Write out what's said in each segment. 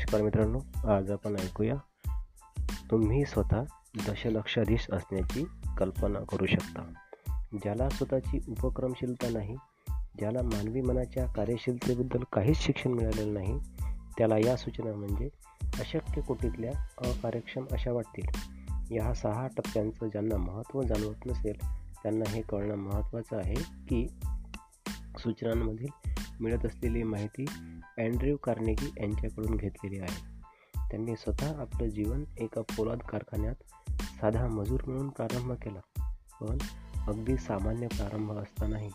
नमस्कार मित्रांनो आज आपण ऐकूया तुम्ही स्वतः दशलक्षाधीश असण्याची कल्पना करू शकता. ज्याला स्वतःची उपक्रमशीलता नाही ज्याला मानवी मनाच्या कार्यशीलतेबद्दल काहीच शिक्षण मिळालेलं नाही त्याला या सूचना म्हणजे अशक्य कोटीतल्या अकार्यक्षम अशा वाटतील. या सहा टप्प्यांचं ज्यांना महत्त्व जाणवत नसेल त्यांना हे कळणं महत्त्वाचं आहे की सूचनांमधील मिळत असलेली माहिती अँड्र्यू कार्नेगी यांच्याकडून घेतलेली आहे. त्यांनी स्वतः आपलं जीवन एका पोलाद कारखान्यात साधा मजूर म्हणून प्रारंभ केला. पण अगदी सामान्य प्रारंभ असतानाही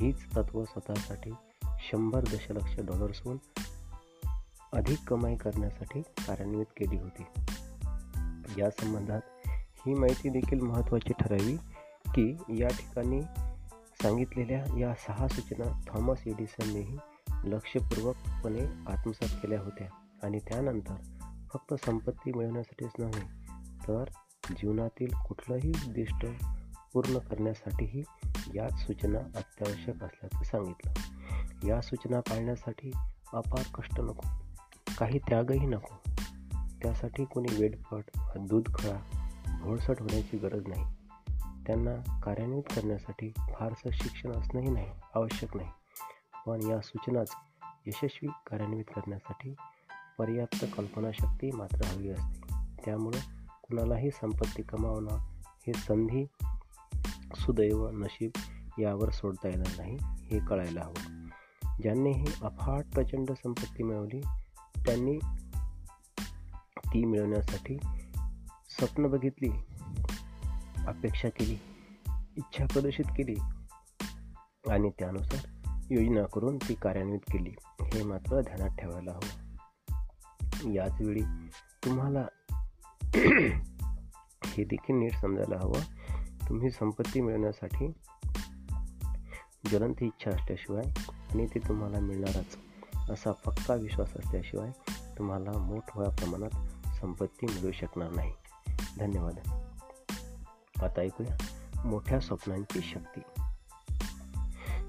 हीच तत्त्व स्वतःसाठी शंभर दशलक्ष डॉलर्सहून अधिक कमाई करण्यासाठी कार्यान्वित केली होती. या संबंधात ही माहिती देखील महत्त्वाची ठरावी की या ठिकाणी सांगितलेल्या या सहा सूचना थॉमस एडिसननेही लक्षपूर्वकपणे आत्मसात केल्या होत्या आणि त्यानंतर फक्त संपत्ती मिळवण्यासाठीच नव्हे तर जीवनातील कुठलंही उद्दिष्ट पूर्ण करण्यासाठीही याच सूचना अत्यावश्यक असल्याचं सांगितलं. या सूचना पाळण्यासाठी अपार कष्ट नको काही त्यागही नको. त्यासाठी कोणी वेडपट दूध खळा भोळसट होण्याची गरज नाही. त्यांना कार्यान्वित करण्यासाठी फारसं शिक्षण असणंही नाही आवश्यक नाही. पण या सूचनाच यशस्वी कार्यान्वित करण्यासाठी पर्याप्त कल्पनाशक्ती मात्र हवी असते. त्यामुळं कुणालाही संपत्ती कमावणं हे संधी सुदैव नशीब यावर सोडता येणार नाही हे कळायला हवं. ज्यांनी ही अफाट प्रचंड संपत्ती मिळवली त्यांनी ती मिळवण्यासाठी स्वप्न बघितली अपेक्षा केली इच्छा प्रदर्शित केली आणि त्यानुसार योजना करून ती कार्यान्वित केली. हे मात्र ध्यानात ठेवायला हवं. याच वेळी तुम्हाला हे देखील नीट समजायला हवं. तुम्ही संपत्ती मिळवण्यासाठी ज्वलंत इच्छा असल्याशिवाय आणि ती तुम्हाला मिळणारच असा पक्का विश्वास असल्याशिवाय तुम्हाला मोठ्या प्रमाणात संपत्ती मिळू शकणार नाही. धन्यवाद. आता ऐकूया मोठ्या स्वप्नांची शक्ती.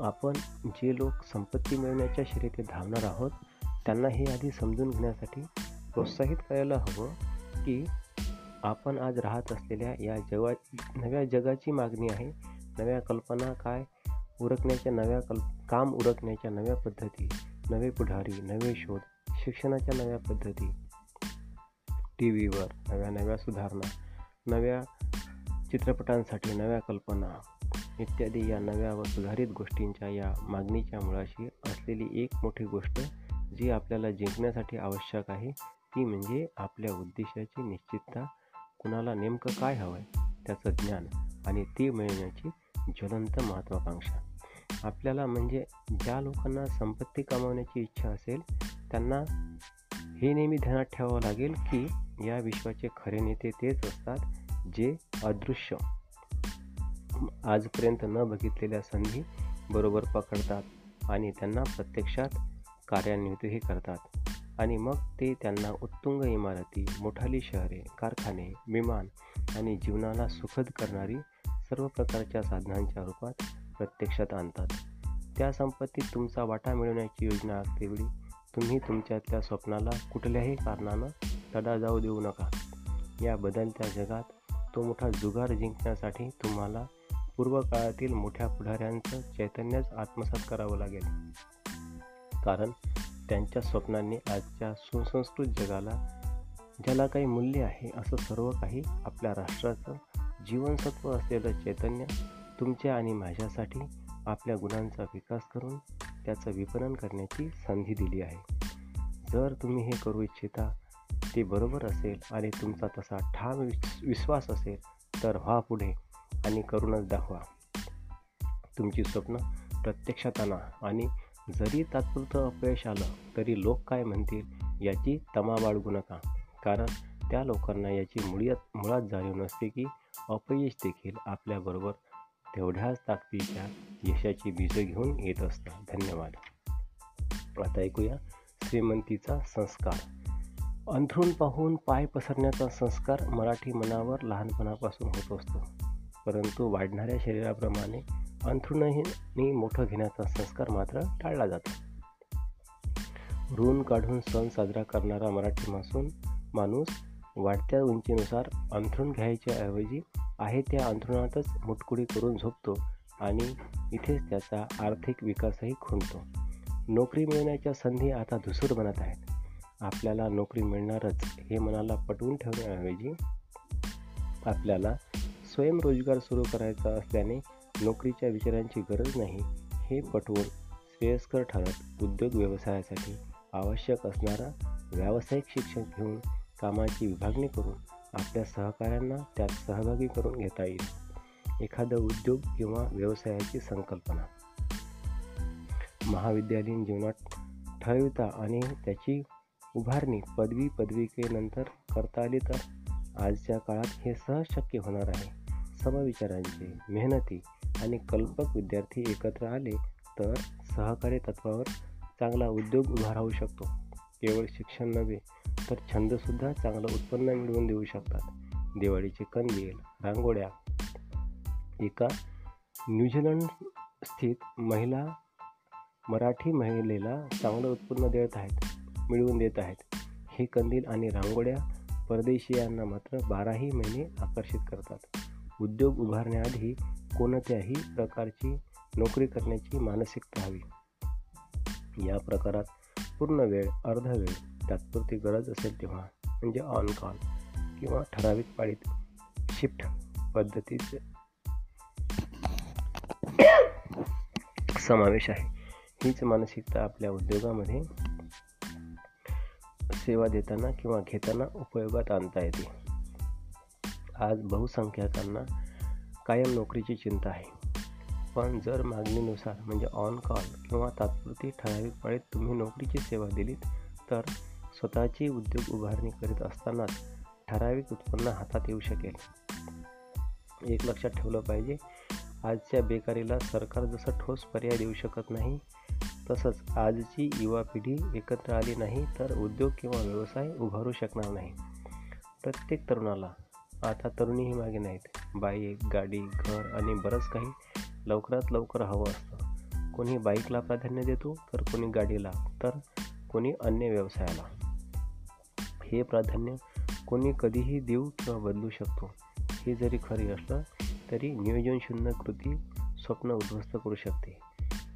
आपण जे लोक संपत्ती मिळवण्याच्या शर्यतीत धावणार आहोत त्यांना हे आधी समजून घेण्यासाठी प्रोत्साहित करायला हवं की आपण आज राहत असलेल्या या जगा नव्या जगाची मागणी आहे. नव्या कल्पना काय? उरकण्याच्या नव्या कल्प काम उरकण्याच्या नव्या पद्धती नवे पुढारी नवे शोध शिक्षणाच्या नव्या पद्धती टी व्हीवर नव्या नव्या सुधारणा नव्या चित्रपटांसाठी नव्या कल्पना इत्यादी या नव्या व सुधारित गोष्टींच्या या मागणीच्या मुळाशी असलेली एक मोठी गोष्ट जी आपल्याला जिंकण्यासाठी आवश्यक आहे ती म्हणजे आपल्या उद्देशाची निश्चितता. कुणाला नेमकं काय हवं आहे त्याचं ज्ञान आणि ती मिळण्याची ज्वलंत महत्त्वाकांक्षा आपल्याला म्हणजे ज्या लोकांना संपत्ती कमावण्याची इच्छा असेल त्यांना हे नेहमी ध्यानात ठेवावं लागेल की या विश्वाचे खरे नेते तेच असतात जे अदृश्य आजपर्यंत न बघितलेल्या संधी बरोबर पकडतात आणि त्यांना प्रत्यक्षात कार्यान्वितही करतात. आणि मग ते त्यांना उत्तुंग इमारती मोठाली शहरे कारखाने विमान आणि जीवनाला सुखद करणारी सर्व प्रकारच्या साधनांच्या रूपात प्रत्यक्षात आणतात. त्या संपत्तीत तुमचा वाटा मिळवण्याची योजना असतेवेळी तुम्ही तुमच्यातल्या स्वप्नाला कुठल्याही कारणानं तडा जाऊ देऊ नका. या बदलत्या जगात तो मोठा जुगार जिंकण्यासाठी तुम्हाला पूर्व काळातील मोठ्या पुढाऱ्यांचं चैतन्यच आत्मसात करावं लागेल. कारण त्यांच्या स्वप्नांनी आजच्या सुसंस्कृत जगाला ज्याला काही मूल्य आहे असं सर्व काही आपल्या राष्ट्राचं जीवनसत्व असलेलं चैतन्य तुमच्या आणि माझ्यासाठी आपल्या गुणांचा विकास करून त्याचं विपणन करण्याची संधी दिली आहे. जर तुम्ही हे करू इच्छिता ते बरोबर असेल आणि तुमचा तसा ठाम विश्वास असेल तर व्हा पुढे. आणि करूनच दाखवा. तुमची स्वप्न प्रत्यक्षात आणा आणि जरी तात्पुरतं अपयश आलं तरी लोक काय म्हणतील याची तमा बाळगू नका. कारण त्या लोकांना याची मुळात मुळात जाणीव नसते की अपयश देखील आपल्याबरोबर तेवढ्याच ताकदीच्या यशाची बीजं घेऊन येत असतात धन्यवाद. आता ऐकूया श्रीमंतीचा संस्कार. अंथरूण पाहून पाय पसरण्याचा संस्कार मराठी मनावर लहानपणापासून होत असतो. परंतु वाढणाऱ्या शरीराप्रमाणे अंथरुणही मोठं घेण्याचा संस्कार मात्र टाळला जातो. ऋण काढून सण साजरा करणारा मराठी मासून माणूस वाढत्या उंचीनुसार अंथरूण घ्यायच्या ऐवजी आहे त्या अंथरुणातच मुटकुडी करून झोपतो आणि इथेच त्याचा आर्थिक विकासही खुंटतो नोकरी मिळण्याच्या संधी आता धुसूर बनत आहेत. आपल्याला नोकरी मिळणारच हे मनाला पटवून ठेवण्याऐवजी आपल्याला स्वयंरोजगार सुरू करायचा असल्याने नोकरीच्या विचारांची गरज नाही हे पटवून श्रेयस्कर ठरत उद्योग व्यवसायासाठी आवश्यक असणारा व्यावसायिक शिक्षण घेऊन कामाची विभागणी करून आपल्या सहकाऱ्यांना त्यात सहभागी करून घेता येईल. एखादा उद्योग किंवा व्यवसायाची संकल्पना. महाविद्यालयीन जीवनात ठरविता आणि त्याची उभारणी पदवी पदविकेनंतर करता आली तर आजच्या काळात हे सहज शक्य होणार आहे. समविचारांचे मेहनती आणि कल्पक विद्यार्थी एकत्र आले तर सहकारी तत्वावर चांगला उद्योग उभा राहू शकतो. केवळ शिक्षण नव्हे तर छंदसुद्धा चांगलं उत्पन्न मिळवून देऊ शकतात. दिवाळीचे कंदील रांगोळ्या. एका न्यूझीलंड स्थित महिला मराठी महिलेला चांगलं उत्पन्न देत आहेत मिळवून देत आहेत. हे कंदील आणि रांगोळ्या परदेशीयांना मात्र बाराही महिने आकर्षित करतात. उद्योग उभारण्याआधी कोणत्याही प्रकारची नोकरी करण्याची मानसिकता हवी. या प्रकारात पूर्ण वेळ अर्धा वेळ तात्पुरती गरज असेल तेव्हा म्हणजे ऑन कॉल किंवा ठराविक पाळीत शिफ्ट पद्धतीचे समावेश आहे. हीच मानसिकता आपल्या उद्योगामध्ये सेवा देताना किंवा घेताना उपयोगात आणता येते. आज बहुसंख्याकांना कायम नोकरीची चिंता आहे. पण जर मागणीनुसार म्हणजे ऑन कॉल किंवा तात्पुरती ठराविक पाळीत तुम्ही नोकरीची सेवा दिलीत तर स्वतःची उद्योग उभारणी करीत असतानाच ठराविक उत्पन्न हातात येऊ शकेल. एक लक्षात ठेवलं पाहिजे आजच्या बेकारीला सरकार जसं ठोस पर्याय देऊ शकत नाही तसंच आजची युवा पिढी एकत्र आली नाही तर उद्योग किंवा व्यवसाय उभारू शकणार नाही. प्रत्येक तरुणाला आता तरुणीही मागे नाहीत. बाईक गाडी घर आणि बरंच काही लवकरात लवकर हवं असतं. कोणी बाईकला प्राधान्य देतो तर कोणी गाडीला तर कोणी अन्य व्यवसायाला. हे प्राधान्य कोणी कधीही देऊ किंवा बदलू शकतो. हे जरी खरी असलं तरी नियोजनशून्य कृती स्वप्न उद्ध्वस्त करू शकते.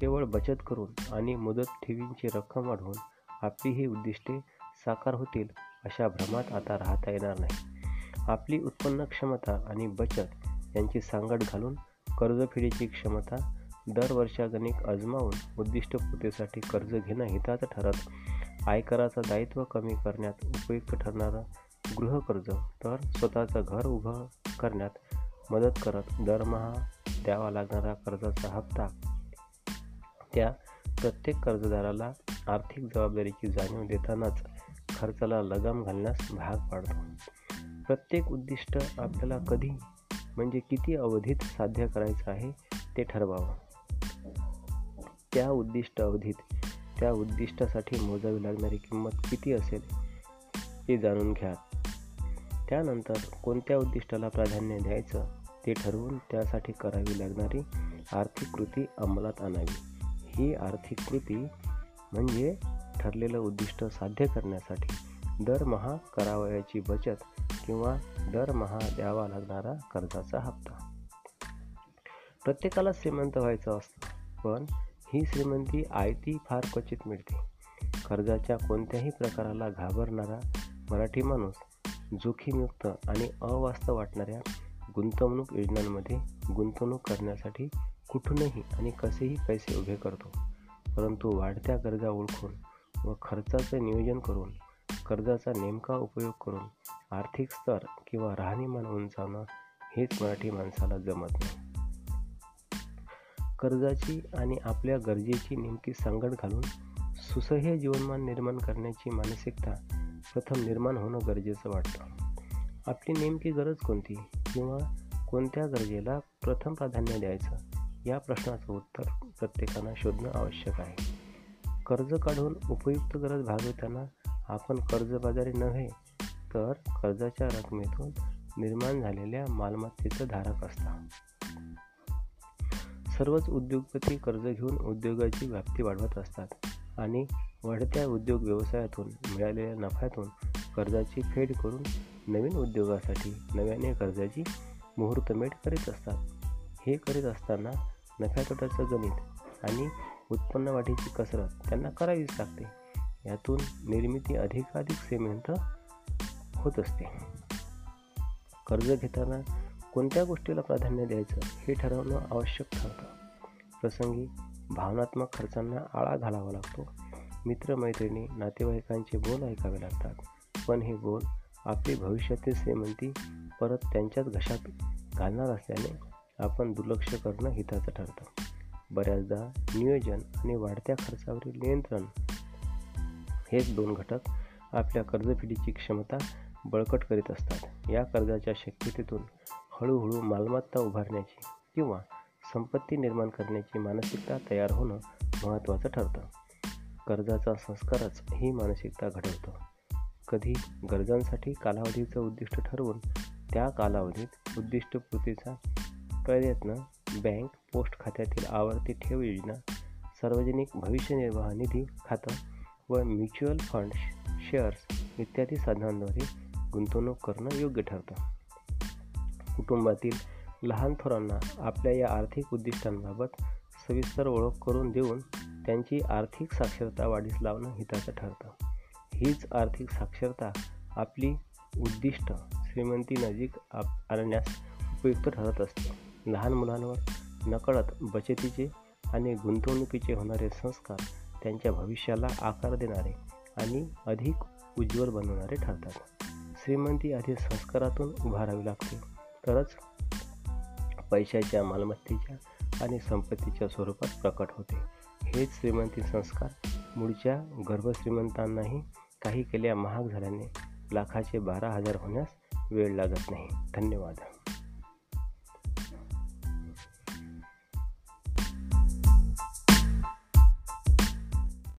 केवळ बचत करून आणि मुदत ठेवींची रक्कम वाढवून आपली ही उद्दिष्टे साकार होतील अशा भ्रमात आता राहता येणार नाही. आपली उत्पन्न क्षमता आणि बचत यांची सांगड घालून कर्जफेडीची क्षमता दरवर्षागणिक अजमावून उद्दिष्टपूर्तीसाठी कर्ज घेणं हिताचं ठरत. आयकराचं दायित्व कमी करण्यात उपयुक्त ठरणारं गृहकर्ज तर स्वतःचं घर उभं करण्यात मदत करत दरमहा द्यावा लागणारा कर्जाचा हप्ता. त्या प्रत्येक कर्जदाराला आर्थिक जबाबदारीची जाणीव देतानाच खर्चाला लगाम घालण्यास भाग पाडतो. प्रत्येक उद्दिष्ट आपल्याला कधी म्हणजे किती अवधीत साध्य करायचं आहे ते ठरवावं. त्या उद्दिष्ट अवधीत त्या उद्दिष्टासाठी मोजावी लागणारी किंमत किती असेल हे जाणून घ्या. त्यानंतर कोणत्या उद्दिष्टाला प्राधान्य द्यायचं ते ठरवून त्यासाठी करावी लागणारी आर्थिक कृती अंमलात आणावी. ही आर्थिक कृती म्हणजे ठरलेलं उद्दिष्ट साध्य करण्यासाठी दरमहा करावयाची बचत किंवा दरमहा द्यावा लागणारा कर्जाचा हप्ता. प्रत्येकाला श्रीमंत व्हायचं असतं पण ही श्रीमंती आयती फार क्वचित मिळते. कर्जाच्या कोणत्याही प्रकाराला घाबरणारा मराठी माणूस जोखीमयुक्त आणि अवास्तव वाटणाऱ्या गुंतवणूक योजनांमध्ये गुंतवणूक करण्यासाठी कुठूनही आणि कसेही पैसे उभे करतो. परंतु वाढत्या गरजा ओळखून व खर्चाचं नियोजन करून कर्जाचा नेमका उपयोग करून आर्थिक स्तर किंवा राहणीमान उंचावणं हेच मराठी माणसाला जमत नाही. कर्जाची आणि आपल्या गरजेची नेमकी सांगड घालून सुसह्य जीवनमान निर्माण करण्याची मानसिकता प्रथम निर्माण होणं गरजेचं वाटतं. आपली नेमकी गरज कोणती किंवा कोणत्या गरजेला प्रथम प्राधान्य द्यायचं? या प्रश्नाचं उत्तर प्रत्येकानं शोधणं आवश्यक आहे. कर्ज काढून उपयुक्त गरज भागवताना आपण कर्जबाजारी नव्हे तर कर्जाच्या रकमेतून निर्माण झालेल्या मालमत्तेचं धारक असता. सर्वच उद्योगपती कर्ज घेऊन उद्योगाची व्याप्ती वाढवत असतात आणि वाढत्या उद्योग व्यवसायातून मिळालेल्या नफ्यातून कर्जाची फेड करून नवीन उद्योगासाठी नव्याने कर्जाची मुहूर्तमेढ करीत असतात. हे करीत असताना नफ्या तोट्याचं गणित आणि उत्पन्न वाढीची कसरत त्यांना करावीच लागते. यातून निर्मिती अधिकाधिक श्रीमंत होत असते. कर्ज घेताना कोणत्या गोष्टीला प्राधान्य द्यायचं हे ठरवणं आवश्यक ठरतं. प्रसंगी भावनात्मक खर्चांना आळा घालावा लागतो. मित्रमैत्रिणी नातेवाईकांचे बोल ऐकावे लागतात. पण हे बोल आपली भविष्यातील श्रीमंती परत त्यांच्याच घशात घालणार असल्याने आपण दुर्लक्ष करणं हिताचं ठरतं. बऱ्याचदा नियोजन आणि वाढत्या खर्चावरील नियंत्रण हेच दोन घटक आपल्या कर्जफेडीची क्षमता बळकट करीत असतात. या कर्जाच्या शक्यतेतून हळूहळू मालमत्ता उभारण्याची किंवा संपत्ती निर्माण करण्याची मानसिकता तयार होणं महत्त्वाचं ठरतं. कर्जाचा संस्कारच ही मानसिकता घडवतो. कधी गरजांसाठी कालावधीचं उद्दिष्ट ठरवून त्या कालावधीत उद्दिष्टपूर्तीचा प्रयत्न बँक पोस्ट खात्यातील आवर्ती ठेव योजना सार्वजनिक भविष्य निर्वाह निधी खातं व म्युच्युअल फंड शेअर्स इत्यादी साधनांद्वारे गुंतवणूक करणं योग्य ठरतं. कुटुंबातील लहान थोरांना आपल्या या आर्थिक उद्दिष्टांबाबत सविस्तर ओळख करून देऊन त्यांची आर्थिक साक्षरता वाढीस लावणं हिताचं ठरतं. हीच आर्थिक साक्षरता आपली उद्दिष्ट श्रीमंती नजीक आप आणण्यास उपयुक्त ठरत असते. लहान मुलांवर नकळत बचतीचे आणि गुंतवणुकीचे होणारे संस्कार त्यांच्या भविष्याला आकार देणारे आणि अधिक उज्ज्वल बनवणारे ठरतात. श्रीमंती आधी संस्कारातून उभारावी लागते. तरच पैशाच्या मालमत्तेच्या आणि संपत्तीच्या स्वरूपात प्रकट होते. हेच श्रीमंती संस्कार मूळच्या गर्भश्रीमंतांनाही काही केल्या महाग झाल्याने लाखाचे बारा हजार होण्यास वेळ लागत नाही. धन्यवाद.